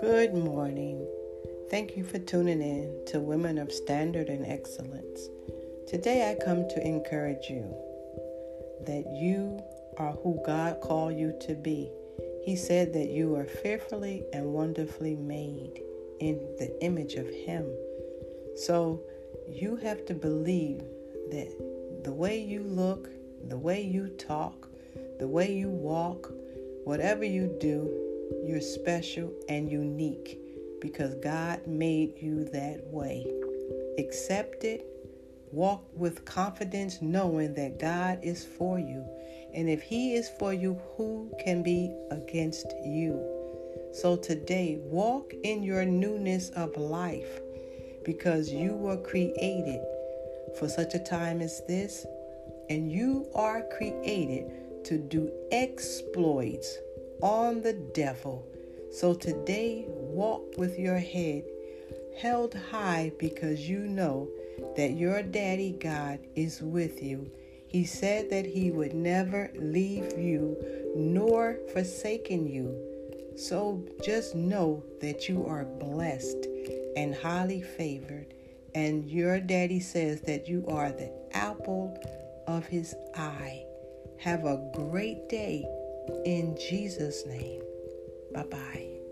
Good morning. Thank you for tuning in to Women of Standard and Excellence. Today I come to encourage you that you are who God called you to be. He said that you are fearfully and wonderfully made in the image of Him. So you have to believe that the way you look, the way you talk, the way you walk, whatever you do, you're special and unique because God made you that way. Accept it. Walk with confidence knowing that God is for you. And if He is for you, who can be against you? So today, walk in your newness of life because you were created for such a time as this. And you are created to do exploits on the devil. So today, walk with your head held high because you know that your daddy God is with you. He said that he would never leave you nor forsaken you. So just know that you are blessed and highly favored. And your daddy says that you are the apple of his eye. Have a great day in Jesus' name. Bye bye.